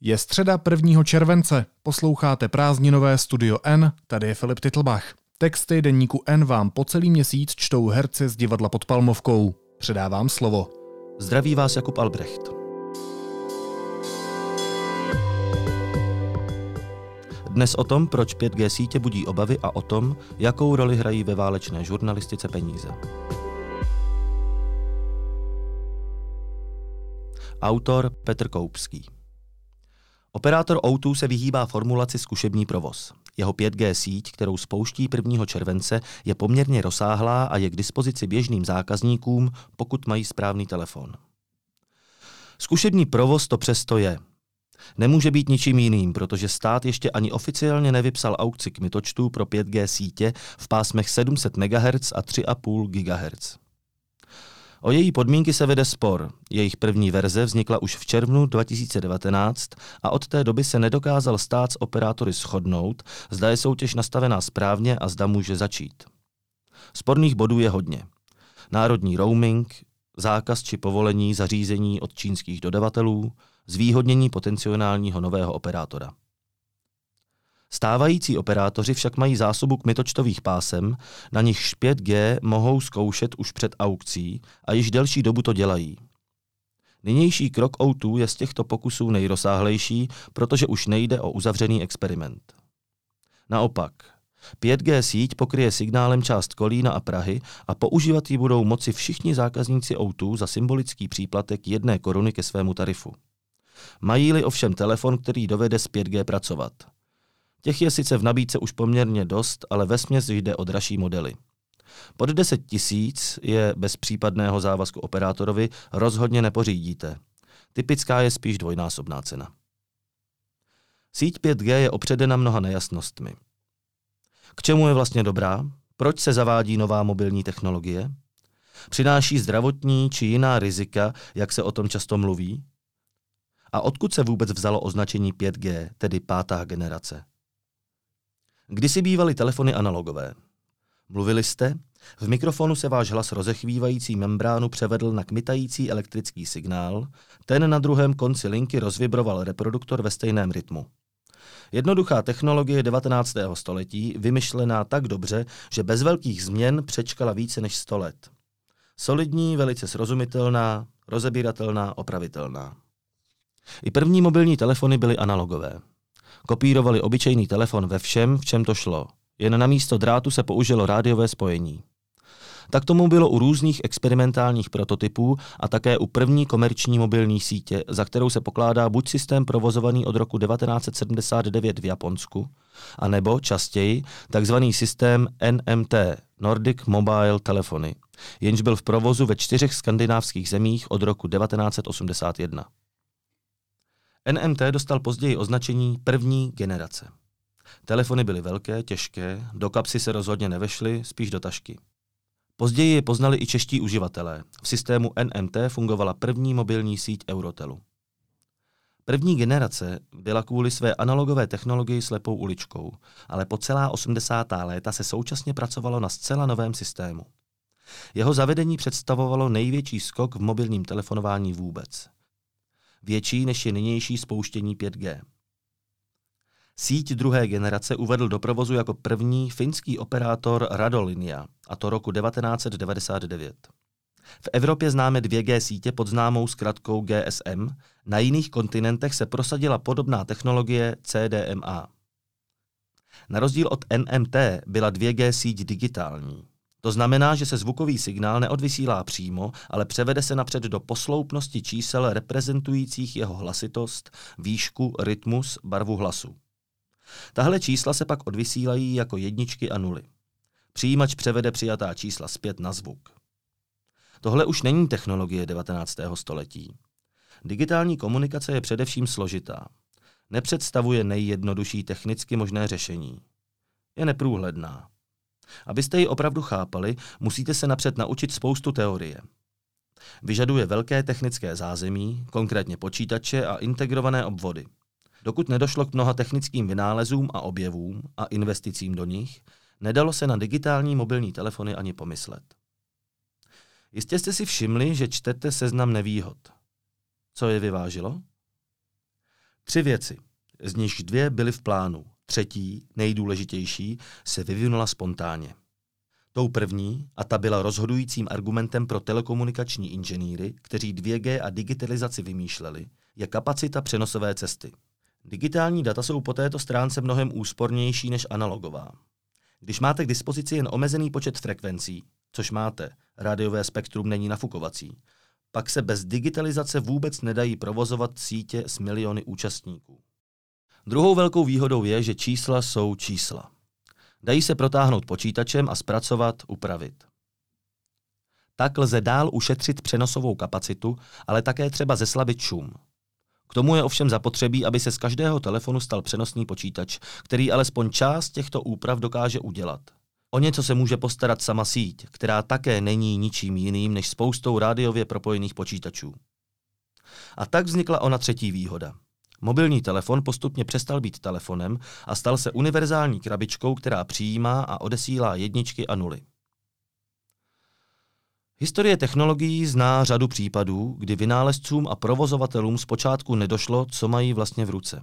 Je středa 1. července, posloucháte prázdninové Studio N, tady je Filip Titlbach. Texty denníku N vám po celý měsíc čtou herci z divadla pod Palmovkou. Předávám slovo. Zdraví vás Jakub Albrecht. Dnes o tom, proč 5G sítě budí obavy a o tom, jakou roli hrají ve válečné žurnalistice peníze. Autor Petr Koupský. Operátor O2 se vyhýbá formulaci zkušební provoz. Jeho 5G síť, kterou spouští 1. července, je poměrně rozsáhlá a je k dispozici běžným zákazníkům, pokud mají správný telefon. Zkušební provoz to přesto je. Nemůže být ničím jiným, protože stát ještě ani oficiálně nevypsal aukci kmitočtů pro 5G sítě v pásmech 700 MHz a 3,5 GHz. O její podmínky se vede spor. Jejich první verze vznikla už v červnu 2019 a od té doby se nedokázal stát s operátory shodnout, zda je soutěž nastavená správně a zda může začít. Sporných bodů je hodně. Národní roaming, zákaz či povolení zařízení od čínských dodavatelů, zvýhodnění potenciálního nového operátora. Stávající operátoři však mají zásobu kmitočtových pásem, na nichž 5G mohou zkoušet už před aukcí a již delší dobu to dělají. Nynější krok O2 je z těchto pokusů nejrozsáhlejší, protože už nejde o uzavřený experiment. Naopak, 5G síť pokryje signálem část Kolína a Prahy a používat ji budou moci všichni zákazníci O2 za symbolický příplatek jedné koruny ke svému tarifu. Mají-li ovšem telefon, který dovede s 5G pracovat – Těch je sice v nabídce už poměrně dost, ale ve směs jde o dražší modely. Pod 10 tisíc je bez případného závazku operátorovi rozhodně nepořídíte. Typická je spíš dvojnásobná cena. Síť 5G je opředena mnoha nejasnostmi. K čemu je vlastně dobrá? Proč se zavádí nová mobilní technologie? Přináší zdravotní či jiná rizika, jak se o tom často mluví? A odkud se vůbec vzalo označení 5G, tedy pátá generace? Kdysi bývaly telefony analogové. Mluvili jste? V mikrofonu se váš hlas rozechvívající membránu převedl na kmitající elektrický signál, ten na druhém konci linky rozvibroval reproduktor ve stejném rytmu. Jednoduchá technologie 19. století, vymyšlená tak dobře, že bez velkých změn přečkala více než 100 let. Solidní, velice srozumitelná, rozebíratelná, opravitelná. I první mobilní telefony byly analogové. Kopírovali obyčejný telefon ve všem, v čem to šlo. Jen na místo drátu se použilo rádiové spojení. Tak tomu bylo u různých experimentálních prototypů a také u první komerční mobilní sítě, za kterou se pokládá buď systém provozovaný od roku 1979 v Japonsku, anebo častěji takzvaný systém NMT, Nordic Mobile Telephony, jenž byl v provozu ve čtyřech skandinávských zemích od roku 1981. NMT dostal později označení první generace. Telefony byly velké, těžké, do kapsy se rozhodně nevešly, spíš do tašky. Později je poznali i čeští uživatelé. V systému NMT fungovala první mobilní síť Eurotelu. První generace byla kvůli své analogové technologii slepou uličkou, ale po celá 80. léta se současně pracovalo na zcela novém systému. Jeho zavedení představovalo největší skok v mobilním telefonování vůbec větší než je nynější spouštění 5G. Síť druhé generace uvedl do provozu jako první finský operátor Radolinia, a to roku 1999. V Evropě známe 2G sítě pod známou zkratkou GSM, na jiných kontinentech se prosadila podobná technologie CDMA. Na rozdíl od NMT byla 2G síť digitální. To znamená, že se zvukový signál neodvysílá přímo, ale převede se napřed do posloupnosti čísel reprezentujících jeho hlasitost, výšku, rytmus, barvu hlasu. Tahle čísla se pak odvysílají jako jedničky a nuly. Přijímač převede přijatá čísla zpět na zvuk. Tohle už není technologie 19. století. Digitální komunikace je především složitá. Nepředstavuje nejjednodušší technicky možné řešení. Je neprůhledná. Abyste ji opravdu chápali, musíte se napřed naučit spoustu teorie. Vyžaduje velké technické zázemí, konkrétně počítače a integrované obvody. Dokud nedošlo k mnoha technickým vynálezům a objevům a investicím do nich, nedalo se na digitální mobilní telefony ani pomyslet. Jistě jste si všimli, že čtete seznam nevýhod. Co je vyvážilo? Tři věci, z nichž dvě byly v plánu. Třetí, nejdůležitější, se vyvinula spontánně. Tou první, a ta byla rozhodujícím argumentem pro telekomunikační inženýry, kteří 2G a digitalizaci vymýšleli, je kapacita přenosové cesty. Digitální data jsou po této stránce mnohem úspornější než analogová. Když máte k dispozici jen omezený počet frekvencí, což máte, rádiové spektrum není nafukovací, pak se bez digitalizace vůbec nedají provozovat sítě s miliony účastníků. Druhou velkou výhodou je, že čísla jsou čísla. Dají se protáhnout počítačem a zpracovat, upravit. Tak lze dál ušetřit přenosovou kapacitu, ale také třeba zeslabit šum. K tomu je ovšem zapotřebí, aby se z každého telefonu stal přenosný počítač, který alespoň část těchto úprav dokáže udělat. O něco se může postarat sama síť, která také není ničím jiným než spoustou rádiově propojených počítačů. A tak vznikla ona třetí výhoda – Mobilní telefon postupně přestal být telefonem a stal se univerzální krabičkou, která přijímá a odesílá jedničky a nuly. Historie technologií zná řadu případů, kdy vynálezcům a provozovatelům zpočátku nedošlo, co mají vlastně v ruce.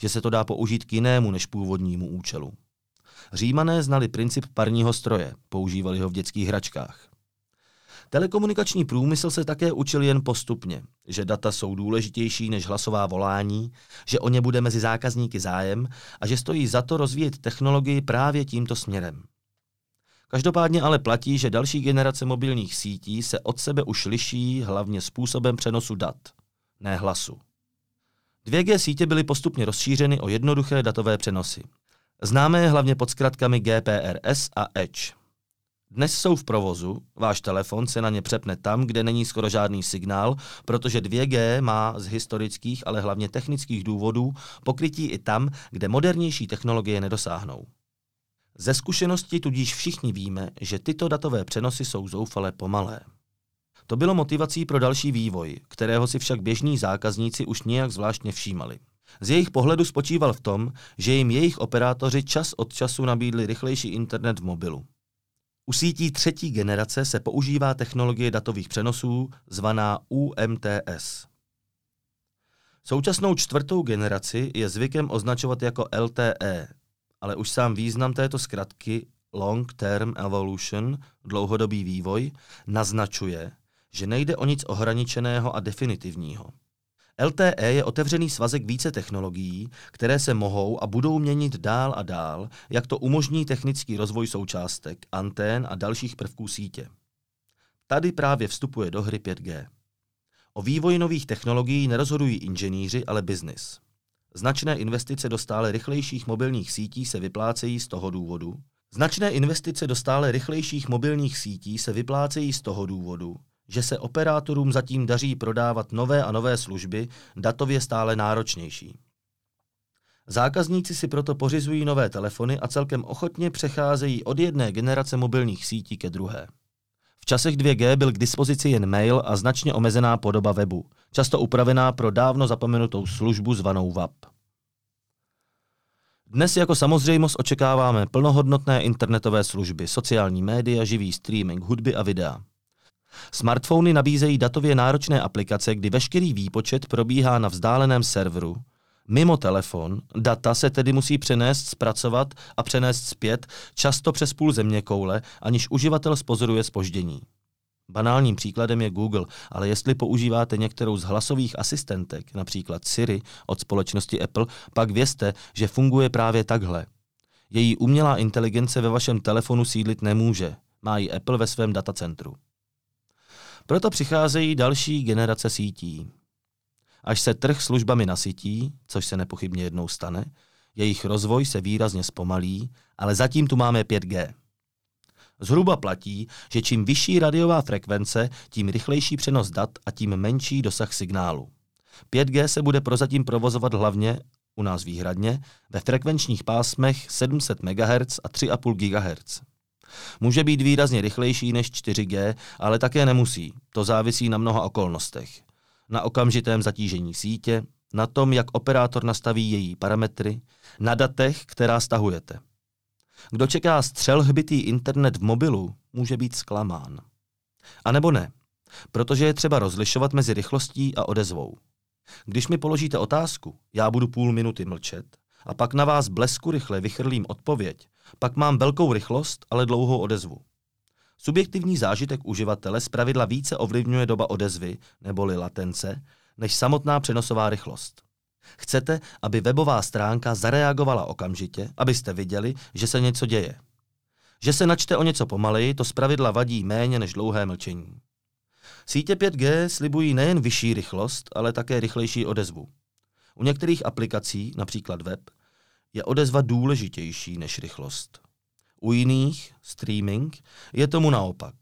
Že se to dá použít k jinému než původnímu účelu. Římané znali princip parního stroje, používali ho v dětských hračkách. Telekomunikační průmysl se také učil jen postupně, že data jsou důležitější než hlasová volání, že o ně bude mezi zákazníky zájem a že stojí za to rozvíjet technologii právě tímto směrem. Každopádně ale platí, že další generace mobilních sítí se od sebe už liší hlavně způsobem přenosu dat, ne hlasu. 2G sítě byly postupně rozšířeny o jednoduché datové přenosy. Známé hlavně pod zkratkami GPRS a Edge. Dnes jsou v provozu, váš telefon se na ně přepne tam, kde není skoro žádný signál, protože 2G má z historických, ale hlavně technických důvodů pokrytí i tam, kde modernější technologie nedosáhnou. Ze zkušenosti tudíž všichni víme, že tyto datové přenosy jsou zoufale pomalé. To bylo motivací pro další vývoj, kterého si však běžní zákazníci už nějak zvláštně všímali. Z jejich pohledu spočíval v tom, že jim jejich operátoři čas od času nabídli rychlejší internet v mobilu. U sítí třetí generace se používá technologie datových přenosů zvaná UMTS. Současnou čtvrtou generaci je zvykem označovat jako LTE, ale už sám význam této zkratky Long Term Evolution, dlouhodobý vývoj, naznačuje, že nejde o nic ohraničeného a definitivního. LTE je otevřený svazek více technologií, které se mohou a budou měnit dál a dál, jak to umožní technický rozvoj součástek, antén a dalších prvků sítě. Tady právě vstupuje do hry 5G. O vývoji nových technologií nerozhodují inženýři, ale biznis. Značné investice do stále rychlejších mobilních sítí se vyplácejí z toho důvodu. Značné investice do stále rychlejších mobilních sítí se vyplácejí z toho důvodu, že se operátorům zatím daří prodávat nové a nové služby, datově stále náročnější. Zákazníci si proto pořizují nové telefony a celkem ochotně přecházejí od jedné generace mobilních sítí ke druhé. V časech 2G byl k dispozici jen mail a značně omezená podoba webu, často upravená pro dávno zapomenutou službu zvanou WAP. Dnes jako samozřejmost očekáváme plnohodnotné internetové služby, sociální média, živý streaming, hudby a videa. Smartfony nabízejí datově náročné aplikace, kdy veškerý výpočet probíhá na vzdáleném serveru. Mimo telefon, data se tedy musí přenést, zpracovat a přenést zpět, často přes půl země koule, aniž uživatel spozoruje spoždění. Banálním příkladem je Google, ale jestli používáte některou z hlasových asistentek, například Siri od společnosti Apple, pak vězte, že funguje právě takhle. Její umělá inteligence ve vašem telefonu sídlit nemůže, má ji Apple ve svém datacentru. Proto přicházejí další generace sítí. Až se trh službami nasytí, což se nepochybně jednou stane, jejich rozvoj se výrazně zpomalí, ale zatím tu máme 5G. Zhruba platí, že čím vyšší radiová frekvence, tím rychlejší přenos dat a tím menší dosah signálu. 5G se bude prozatím provozovat hlavně, u nás výhradně, ve frekvenčních pásmech 700 MHz a 3,5 GHz. Může být výrazně rychlejší než 4G, ale také nemusí. To závisí na mnoha okolnostech. Na okamžitém zatížení sítě, na tom, jak operátor nastaví její parametry, na datech, která stahujete. Kdo čeká střelhbitý internet v mobilu, může být zklamán. A nebo ne, protože je třeba rozlišovat mezi rychlostí a odezvou. Když mi položíte otázku, já budu půl minuty mlčet a pak na vás blesku rychle vychrlím odpověď, pak mám velkou rychlost, ale dlouhou odezvu. Subjektivní zážitek uživatele zpravidla více ovlivňuje doba odezvy, neboli latence, než samotná přenosová rychlost. Chcete, aby webová stránka zareagovala okamžitě, abyste viděli, že se něco děje. Že se načte o něco pomaleji, to zpravidla vadí méně než dlouhé mlčení. Sítě 5G slibují nejen vyšší rychlost, ale také rychlejší odezvu. U některých aplikací, například web, je odezva důležitější než rychlost. U jiných, streaming, je tomu naopak.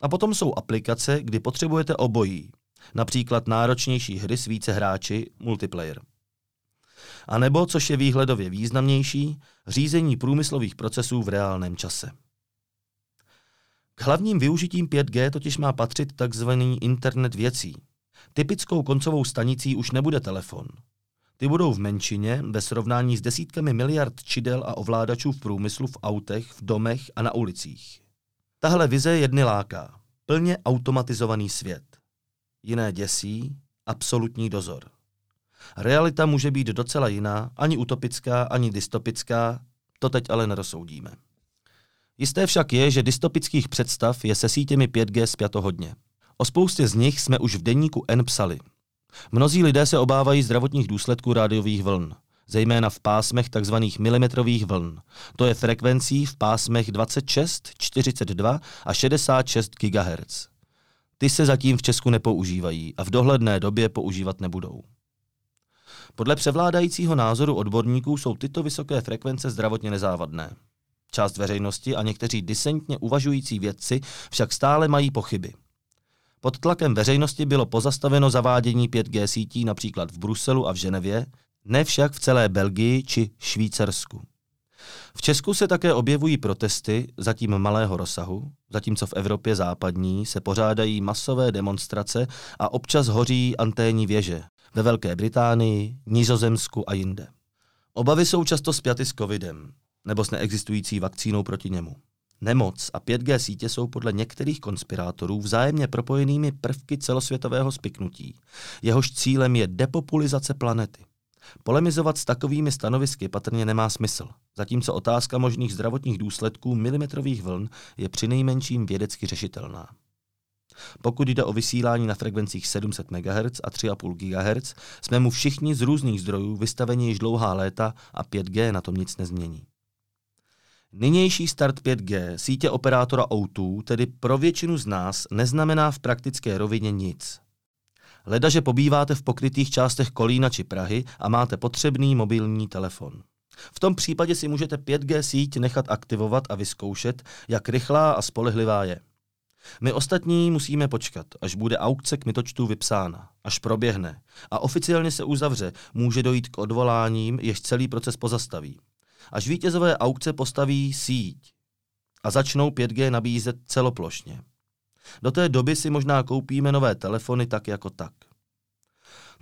A potom jsou aplikace, kdy potřebujete obojí, například náročnější hry s více hráči, multiplayer. A nebo, což je výhledově významnější, řízení průmyslových procesů v reálném čase. K hlavním využitím 5G totiž má patřit tzv. internet věcí. Typickou koncovou stanicí už nebude telefon. Ty budou v menšině ve srovnání s desítkami miliard čidel a ovládačů v průmyslu, v autech, v domech a na ulicích. Tahle vize jedny láká. Plně automatizovaný svět. Jiné děsí, absolutní dozor. Realita může být docela jiná, ani utopická, ani dystopická, to teď ale nerozsoudíme. Jisté však je, že dystopických představ je se sítěmi 5G spjato hodně. O spoustě z nich jsme už v denníku N psali. Mnozí lidé se obávají zdravotních důsledků rádiových vln, zejména v pásmech tzv. milimetrových vln. To je frekvencí v pásmech 26, 42 a 66 GHz. Ty se zatím v Česku nepoužívají a v dohledné době používat nebudou. Podle převládajícího názoru odborníků jsou tyto vysoké frekvence zdravotně nezávadné. Část veřejnosti a někteří disentně uvažující vědci však stále mají pochyby. Pod tlakem veřejnosti bylo pozastaveno zavádění 5G sítí například v Bruselu a v Ženevě, ne však v celé Belgii či Švýcarsku. V Česku se také objevují protesty, zatím malého rozsahu, zatímco v Evropě západní se pořádají masové demonstrace a občas hoří anténní věže ve Velké Británii, Nizozemsku a jinde. Obavy jsou často spjaty s covidem nebo s neexistující vakcínou proti němu. Nemoc a 5G sítě jsou podle některých konspirátorů vzájemně propojenými prvky celosvětového spiknutí. Jehož cílem je depopulizace planety. Polemizovat s takovými stanovisky patrně nemá smysl, zatímco otázka možných zdravotních důsledků milimetrových vln je přinejmenším vědecky řešitelná. Pokud jde o vysílání na frekvencích 700 MHz a 3,5 GHz, jsme mu všichni z různých zdrojů vystaveni již dlouhá léta a 5G na tom nic nezmění. Nynější start 5G sítě operátora O2 tedy pro většinu z nás neznamená v praktické rovině nic. Leda, že pobýváte v pokrytých částech Kolína či Prahy a máte potřebný mobilní telefon. V tom případě si můžete 5G síť nechat aktivovat a vyzkoušet, jak rychlá a spolehlivá je. My ostatní musíme počkat, až bude aukce k mytočtu vypsána, až proběhne a oficiálně se uzavře, může dojít k odvoláním, jež celý proces pozastaví až vítězové aukce postaví síť a začnou 5G nabízet celoplošně. Do té doby si možná koupíme nové telefony tak jako tak.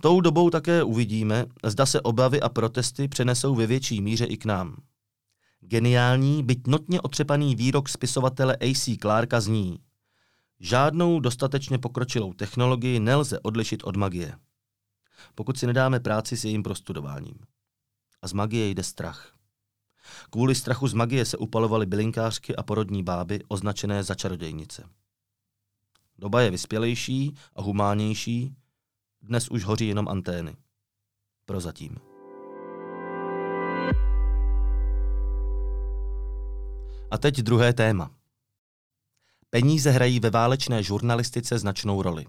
Tou dobou také uvidíme, zda se obavy a protesty přenesou ve větší míře i k nám. Geniální, byť notně otřepaný výrok spisovatele A.C. Clarka zní Žádnou dostatečně pokročilou technologii nelze odlišit od magie. Pokud si nedáme práci s jejím prostudováním. A z magie jde strach. Kvůli strachu z magie se upalovaly bylinkářky a porodní báby označené za čarodějnice. Doba je vyspělejší a humánnější, dnes už hoří jenom antény. Prozatím. A teď druhé téma. Peníze hrají ve válečné žurnalistice značnou roli.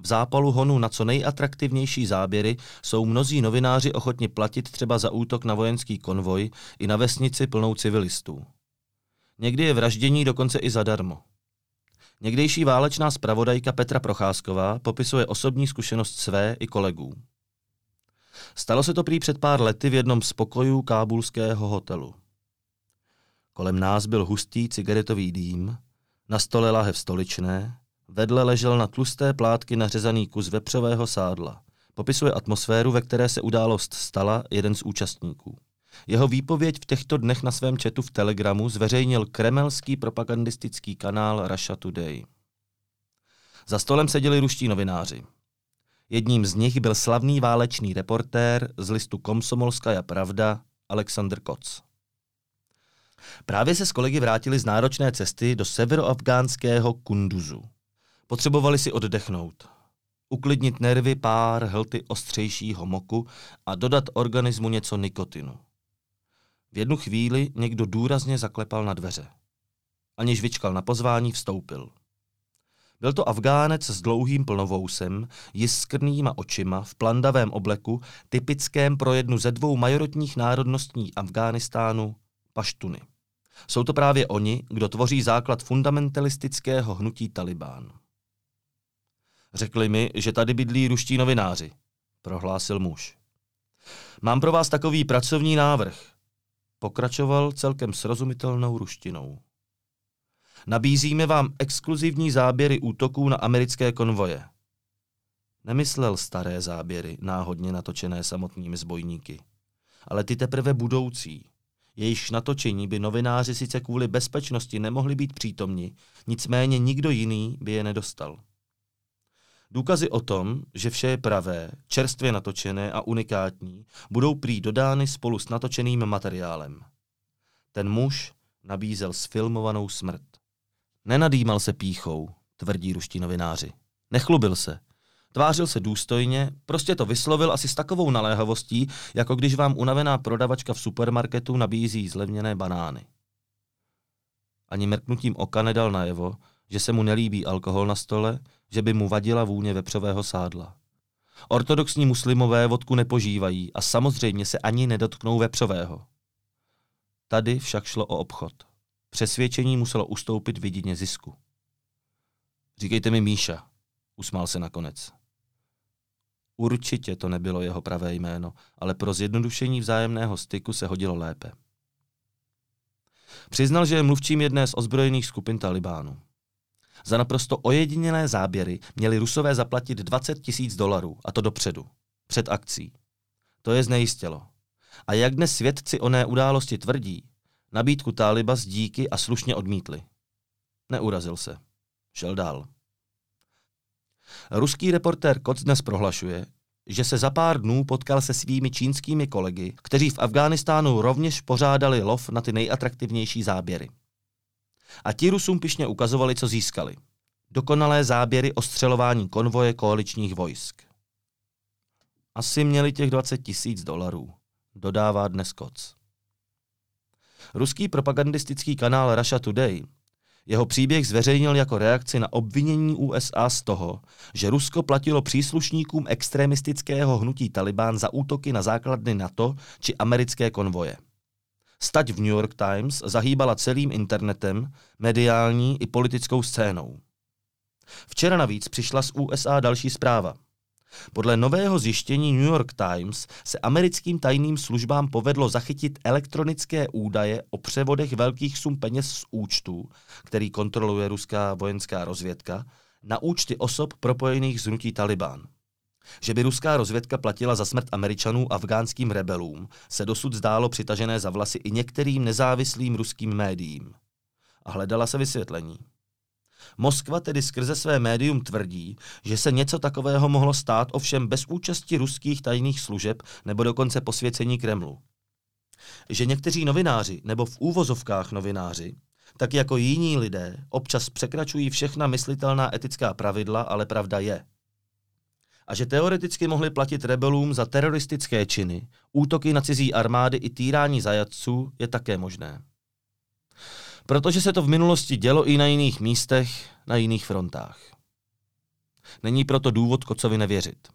V zápalu honu na co nejatraktivnější záběry jsou mnozí novináři ochotni platit třeba za útok na vojenský konvoj i na vesnici plnou civilistů. Někdy je vraždění dokonce i zadarmo. Někdejší válečná zpravodajka Petra Procházková popisuje osobní zkušenost své i kolegů. Stalo se to prý před pár lety v jednom z pokojů kábulského hotelu. Kolem nás byl hustý cigaretový dým, na stole lahev stoličné, Vedle ležel na tlusté plátky nařezaný kus vepřového sádla. Popisuje atmosféru, ve které se událost stala jeden z účastníků. Jeho výpověď v těchto dnech na svém četu v Telegramu zveřejnil kremelský propagandistický kanál Russia Today. Za stolem seděli ruští novináři. Jedním z nich byl slavný válečný reportér z listu Komsomolskaja pravda Alexander Koc. Právě se s kolegy vrátili z náročné cesty do severoafgánského Kunduzu. Potřebovali si oddechnout, uklidnit nervy pár hlty ostřejšího moku a dodat organismu něco nikotinu. V jednu chvíli někdo důrazně zaklepal na dveře. Aniž vyčkal na pozvání, vstoupil. Byl to Afgánec s dlouhým plnovousem, jiskrnýma očima, v plandavém obleku, typickém pro jednu ze dvou majoritních národností Afghánistánu, paštuny. Jsou to právě oni, kdo tvoří základ fundamentalistického hnutí Talibán. Řekli mi, že tady bydlí ruští novináři, prohlásil muž. Mám pro vás takový pracovní návrh. Pokračoval celkem srozumitelnou ruštinou. Nabízíme vám exkluzivní záběry útoků na americké konvoje. Nemyslel staré záběry, náhodně natočené samotnými zbojníky, ale ty teprve budoucí. Jejichž natočení by novináři sice kvůli bezpečnosti nemohli být přítomni, nicméně nikdo jiný by je nedostal. Důkazy o tom, že vše je pravé, čerstvě natočené a unikátní, budou prý dodány spolu s natočeným materiálem. Ten muž nabízel sfilmovanou smrt. Nenadýmal se píchou, tvrdí ruští novináři. Nechlubil se. Tvářil se důstojně, prostě to vyslovil asi s takovou naléhavostí, jako když vám unavená prodavačka v supermarketu nabízí zlevněné banány. Ani mrknutím oka nedal najevo, že se mu nelíbí alkohol na stole, že by mu vadila vůně vepřového sádla. Ortodoxní muslimové vodku nepožívají a samozřejmě se ani nedotknou vepřového. Tady však šlo o obchod. Přesvědčení muselo ustoupit vidině zisku. Říkejte mi Míša, usmál se nakonec. Určitě to nebylo jeho pravé jméno, ale pro zjednodušení vzájemného styku se hodilo lépe. Přiznal, že je mluvčím jedné z ozbrojených skupin Talibánu. Za naprosto ojedinělé záběry měli Rusové zaplatit 20 tisíc dolarů, a to dopředu, před akcí. To je znejistělo. A jak dnes svědci oné události tvrdí, nabídku Táliba z díky a slušně odmítli. Neurazil se. Šel dál. Ruský reportér Koc dnes prohlašuje, že se za pár dnů potkal se svými čínskými kolegy, kteří v Afghánistánu rovněž pořádali lov na ty nejatraktivnější záběry. A ti Rusům pišně ukazovali, co získali. Dokonalé záběry o střelování konvoje koaličních vojsk. Asi měli těch 20 tisíc dolarů, dodává dnes Koc. Ruský propagandistický kanál Russia Today jeho příběh zveřejnil jako reakci na obvinění USA z toho, že Rusko platilo příslušníkům extremistického hnutí Taliban za útoky na základny NATO či americké konvoje. Stať v New York Times zahýbala celým internetem, mediální i politickou scénou. Včera navíc přišla z USA další zpráva. Podle nového zjištění New York Times se americkým tajným službám povedlo zachytit elektronické údaje o převodech velkých sum peněz z účtů, který kontroluje ruská vojenská rozvědka, na účty osob propojených s hnutí Taliban. Že by ruská rozvědka platila za smrt Američanů afgánským rebelům, se dosud zdálo přitažené za vlasy i některým nezávislým ruským médiím. A hledala se vysvětlení. Moskva tedy skrze své médium tvrdí, že se něco takového mohlo stát ovšem bez účasti ruských tajných služeb nebo dokonce posvěcení Kremlu. Že někteří novináři, nebo v úvozovkách novináři, tak jako jiní lidé, občas překračují všechna myslitelná etická pravidla, ale pravda je. A že teoreticky mohli platit rebelům za teroristické činy, útoky na cizí armády i týrání zajatců je také možné. Protože se to v minulosti dělo i na jiných místech, na jiných frontách. Není proto důvod Kocovi nevěřit.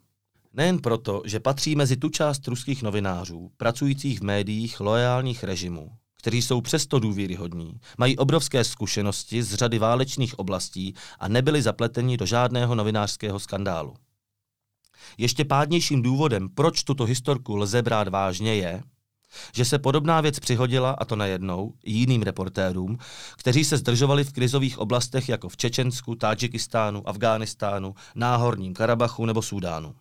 Nejen proto, že patří mezi tu část ruských novinářů, pracujících v médiích loajálních režimů, kteří jsou přesto důvěryhodní, mají obrovské zkušenosti z řady válečných oblastí a nebyli zapleteni do žádného novinářského skandálu. Ještě pádnějším důvodem, proč tuto historku lze brát vážně, je, že se podobná věc přihodila, a to najednou, jiným reportérům, kteří se zdržovali v krizových oblastech jako v Čečensku, Tádžikistánu, Afghánistánu, Náhorním Karabachu nebo Súdánu.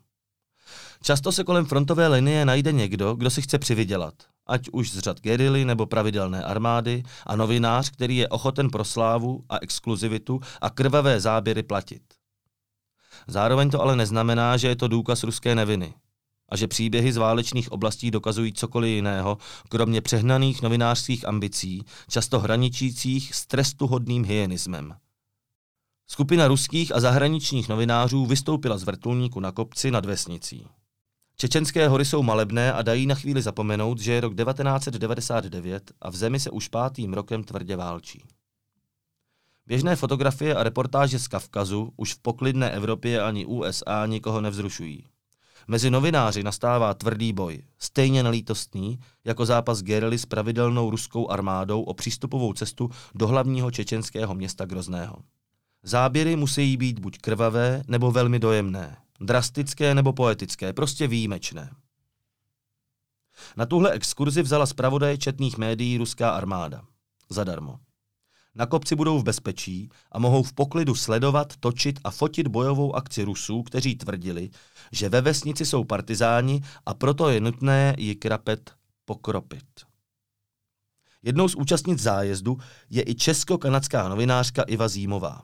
Často se kolem frontové linie najde někdo, kdo si chce přivydělat, ať už z řad gerily nebo pravidelné armády, a novinář, který je ochoten pro slávu a exkluzivitu a krvavé záběry platit. Zároveň to ale neznamená, že je to důkaz ruské neviny a že příběhy z válečných oblastí dokazují cokoliv jiného, kromě přehnaných novinářských ambicí, často hraničících s trestuhodným hyenismem. Skupina ruských a zahraničních novinářů vystoupila z vrtulníku na kopci nad vesnicí. Čečenské hory jsou malebné a dají na chvíli zapomenout, že je rok 1999 a v zemi se už pátým rokem tvrdě válčí. Běžné fotografie a reportáže z Kavkazu už v poklidné Evropě ani USA nikoho nevzrušují. Mezi novináři nastává tvrdý boj, stejně nelítostný, jako zápas gerily s pravidelnou ruskou armádou o přístupovou cestu do hlavního čečenského města Grozného. Záběry musí být buď krvavé, nebo velmi dojemné, drastické nebo poetické, prostě výjimečné. Na tuhle exkurzi vzala zpravodaje četných médií ruská armáda. Zadarmo. Na kopci budou v bezpečí a mohou v poklidu sledovat, točit a fotit bojovou akci Rusů, kteří tvrdili, že ve vesnici jsou partizáni a proto je nutné ji krapet pokropit. Jednou z účastnic zájezdu je i česko-kanadská novinářka Iva Zímová.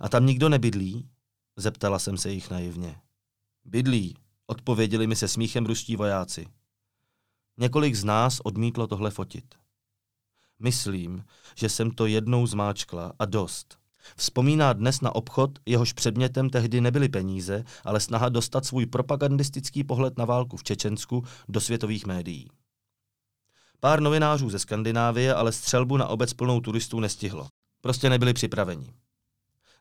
A tam nikdo nebydlí? Zeptala jsem se jich naivně. Bydlí, odpověděli mi se smíchem ruští vojáci. Několik z nás odmítlo tohle fotit. Myslím, že jsem to jednou zmáčkla a dost. Vzpomíná dnes na obchod, jehož předmětem tehdy nebyly peníze, ale snaha dostat svůj propagandistický pohled na válku v Čečensku do světových médií. Pár novinářů ze Skandinávie ale střelbu na obec plnou turistů nestihlo. Prostě nebyli připraveni.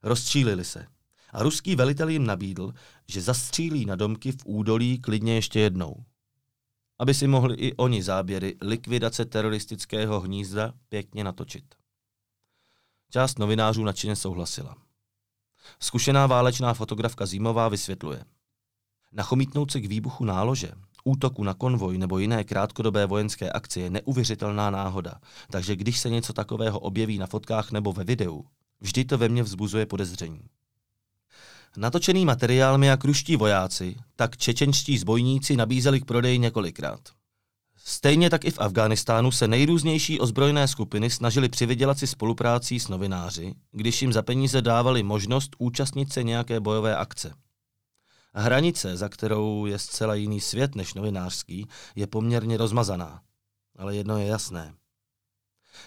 Rozčílili se. A ruský velitel jim nabídl, že zastřílí na domky v údolí klidně ještě jednou aby si mohli i oni záběry likvidace teroristického hnízda pěkně natočit. Část novinářů nadšeně souhlasila. Zkušená válečná fotografka Zímová vysvětluje. Nachomítnout se k výbuchu nálože, útoku na konvoj nebo jiné krátkodobé vojenské akce je neuvěřitelná náhoda, takže když se něco takového objeví na fotkách nebo ve videu, vždy to ve mně vzbuzuje podezření. Natočený materiál mi jak ruští vojáci, tak čečenští zbojníci nabízeli k prodeji několikrát. Stejně tak i v Afghánistánu se nejrůznější ozbrojené skupiny snažili přivydělat si spoluprácí s novináři, když jim za peníze dávali možnost účastnit se nějaké bojové akce. Hranice, za kterou je zcela jiný svět než novinářský, je poměrně rozmazaná. Ale jedno je jasné.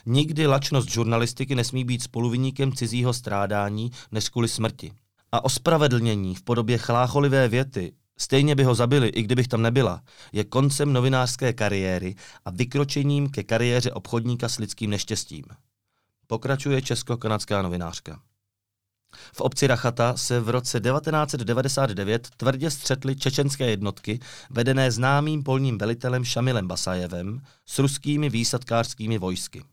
Nikdy lačnost žurnalistiky nesmí být spoluviníkem cizího strádání než kvůli smrti a ospravedlnění v podobě chlácholivé věty, stejně by ho zabili, i kdybych tam nebyla, je koncem novinářské kariéry a vykročením ke kariéře obchodníka s lidským neštěstím. Pokračuje česko-kanadská novinářka. V obci Rachata se v roce 1999 tvrdě střetly čečenské jednotky, vedené známým polním velitelem Šamilem Basajevem s ruskými výsadkářskými vojsky.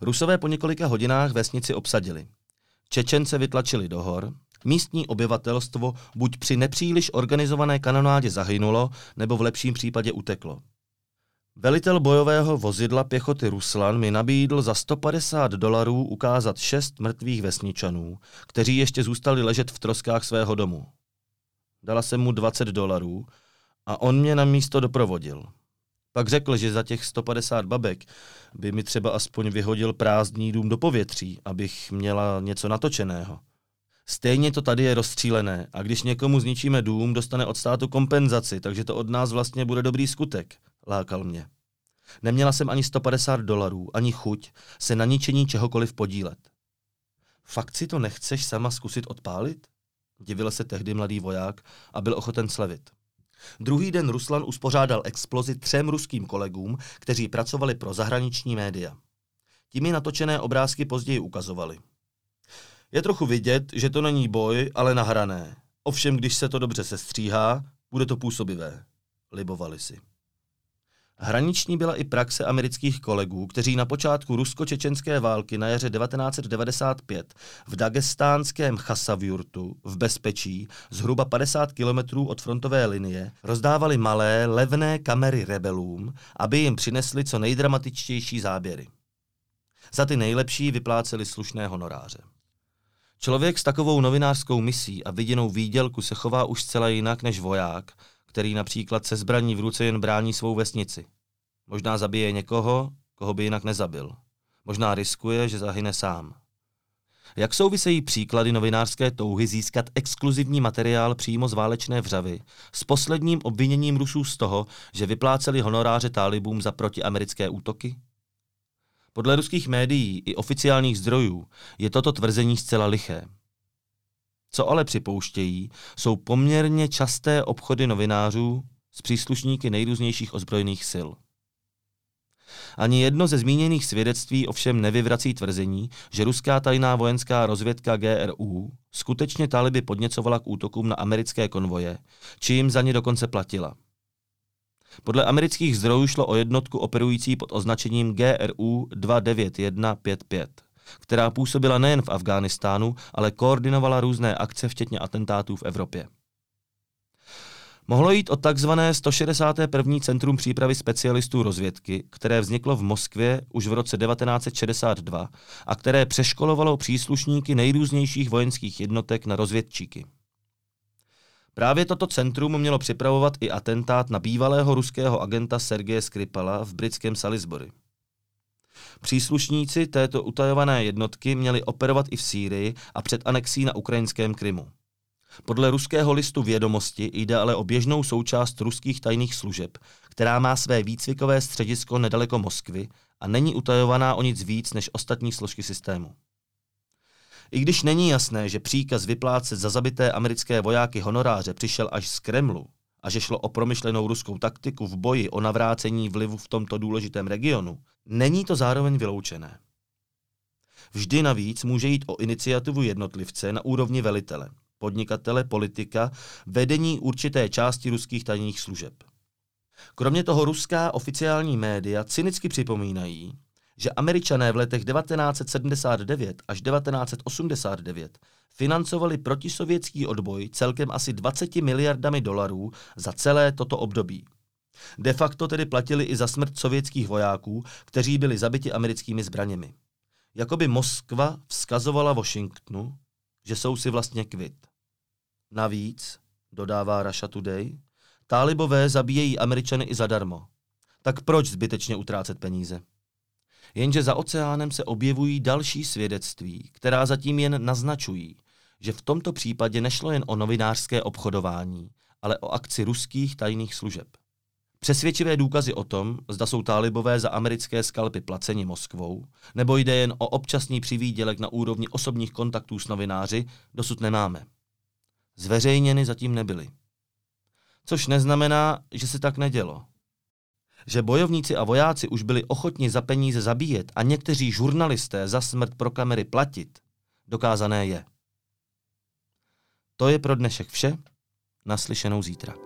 Rusové po několika hodinách vesnici obsadili. Čečence vytlačili do hor, Místní obyvatelstvo buď při nepříliš organizované kanonádě zahynulo, nebo v lepším případě uteklo. Velitel bojového vozidla pěchoty Ruslan mi nabídl za 150 dolarů ukázat šest mrtvých vesničanů, kteří ještě zůstali ležet v troskách svého domu. Dala jsem mu 20 dolarů a on mě na místo doprovodil. Pak řekl, že za těch 150 babek by mi třeba aspoň vyhodil prázdný dům do povětří, abych měla něco natočeného. Stejně to tady je rozstřílené a když někomu zničíme dům, dostane od státu kompenzaci, takže to od nás vlastně bude dobrý skutek, lákal mě. Neměla jsem ani 150 dolarů, ani chuť se na ničení čehokoliv podílet. Fakt si to nechceš sama zkusit odpálit? Divil se tehdy mladý voják a byl ochoten slevit. Druhý den Ruslan uspořádal explozi třem ruským kolegům, kteří pracovali pro zahraniční média. Ti mi natočené obrázky později ukazovali. Je trochu vidět, že to není boj, ale nahrané. Ovšem, když se to dobře sestříhá, bude to působivé. Libovali si. Hraniční byla i praxe amerických kolegů, kteří na počátku rusko-čečenské války na jaře 1995 v dagestánském Chasavjurtu v bezpečí zhruba 50 kilometrů od frontové linie rozdávali malé, levné kamery rebelům, aby jim přinesli co nejdramatičtější záběry. Za ty nejlepší vypláceli slušné honoráře. Člověk s takovou novinářskou misí a viděnou výdělku se chová už zcela jinak než voják, který například se zbraní v ruce jen brání svou vesnici. Možná zabije někoho, koho by jinak nezabil. Možná riskuje, že zahyne sám. Jak souvisejí příklady novinářské touhy získat exkluzivní materiál přímo z válečné vřavy s posledním obviněním Rusů z toho, že vypláceli honoráře tálibům za protiamerické útoky? Podle ruských médií i oficiálních zdrojů je toto tvrzení zcela liché. Co ale připouštějí, jsou poměrně časté obchody novinářů s příslušníky nejrůznějších ozbrojených sil. Ani jedno ze zmíněných svědectví ovšem nevyvrací tvrzení, že ruská tajná vojenská rozvědka GRU skutečně taliby podněcovala k útokům na americké konvoje, či jim za ně dokonce platila. Podle amerických zdrojů šlo o jednotku operující pod označením GRU 29155, která působila nejen v Afghánistánu, ale koordinovala různé akce, včetně atentátů v Evropě. Mohlo jít o takzvané 161. centrum přípravy specialistů rozvědky, které vzniklo v Moskvě už v roce 1962 a které přeškolovalo příslušníky nejrůznějších vojenských jednotek na rozvědčíky. Právě toto centrum mělo připravovat i atentát na bývalého ruského agenta Sergeje Skripala v britském Salisbury. Příslušníci této utajované jednotky měli operovat i v Sýrii a před anexí na ukrajinském Krymu. Podle ruského listu vědomosti jde ale o běžnou součást ruských tajných služeb, která má své výcvikové středisko nedaleko Moskvy a není utajovaná o nic víc než ostatní složky systému. I když není jasné, že příkaz vyplácet za zabité americké vojáky honoráře přišel až z Kremlu a že šlo o promyšlenou ruskou taktiku v boji o navrácení vlivu v tomto důležitém regionu, není to zároveň vyloučené. Vždy navíc může jít o iniciativu jednotlivce na úrovni velitele, podnikatele, politika, vedení určité části ruských tajných služeb. Kromě toho ruská oficiální média cynicky připomínají, že američané v letech 1979 až 1989 financovali protisovětský odboj celkem asi 20 miliardami dolarů za celé toto období. De facto tedy platili i za smrt sovětských vojáků, kteří byli zabiti americkými zbraněmi. Jakoby Moskva vzkazovala Washingtonu, že jsou si vlastně kvit. Navíc, dodává Russia Today, tálibové zabíjejí američany i zadarmo. Tak proč zbytečně utrácet peníze? Jenže za oceánem se objevují další svědectví, která zatím jen naznačují, že v tomto případě nešlo jen o novinářské obchodování, ale o akci ruských tajných služeb. Přesvědčivé důkazy o tom, zda jsou tálibové za americké skalpy placeni Moskvou, nebo jde jen o občasný přivídělek na úrovni osobních kontaktů s novináři, dosud nemáme. Zveřejněny zatím nebyly. Což neznamená, že se tak nedělo. Že bojovníci a vojáci už byli ochotni za peníze zabíjet a někteří žurnalisté za smrt pro kamery platit, dokázané je. To je pro dnešek vše, naslyšenou zítra.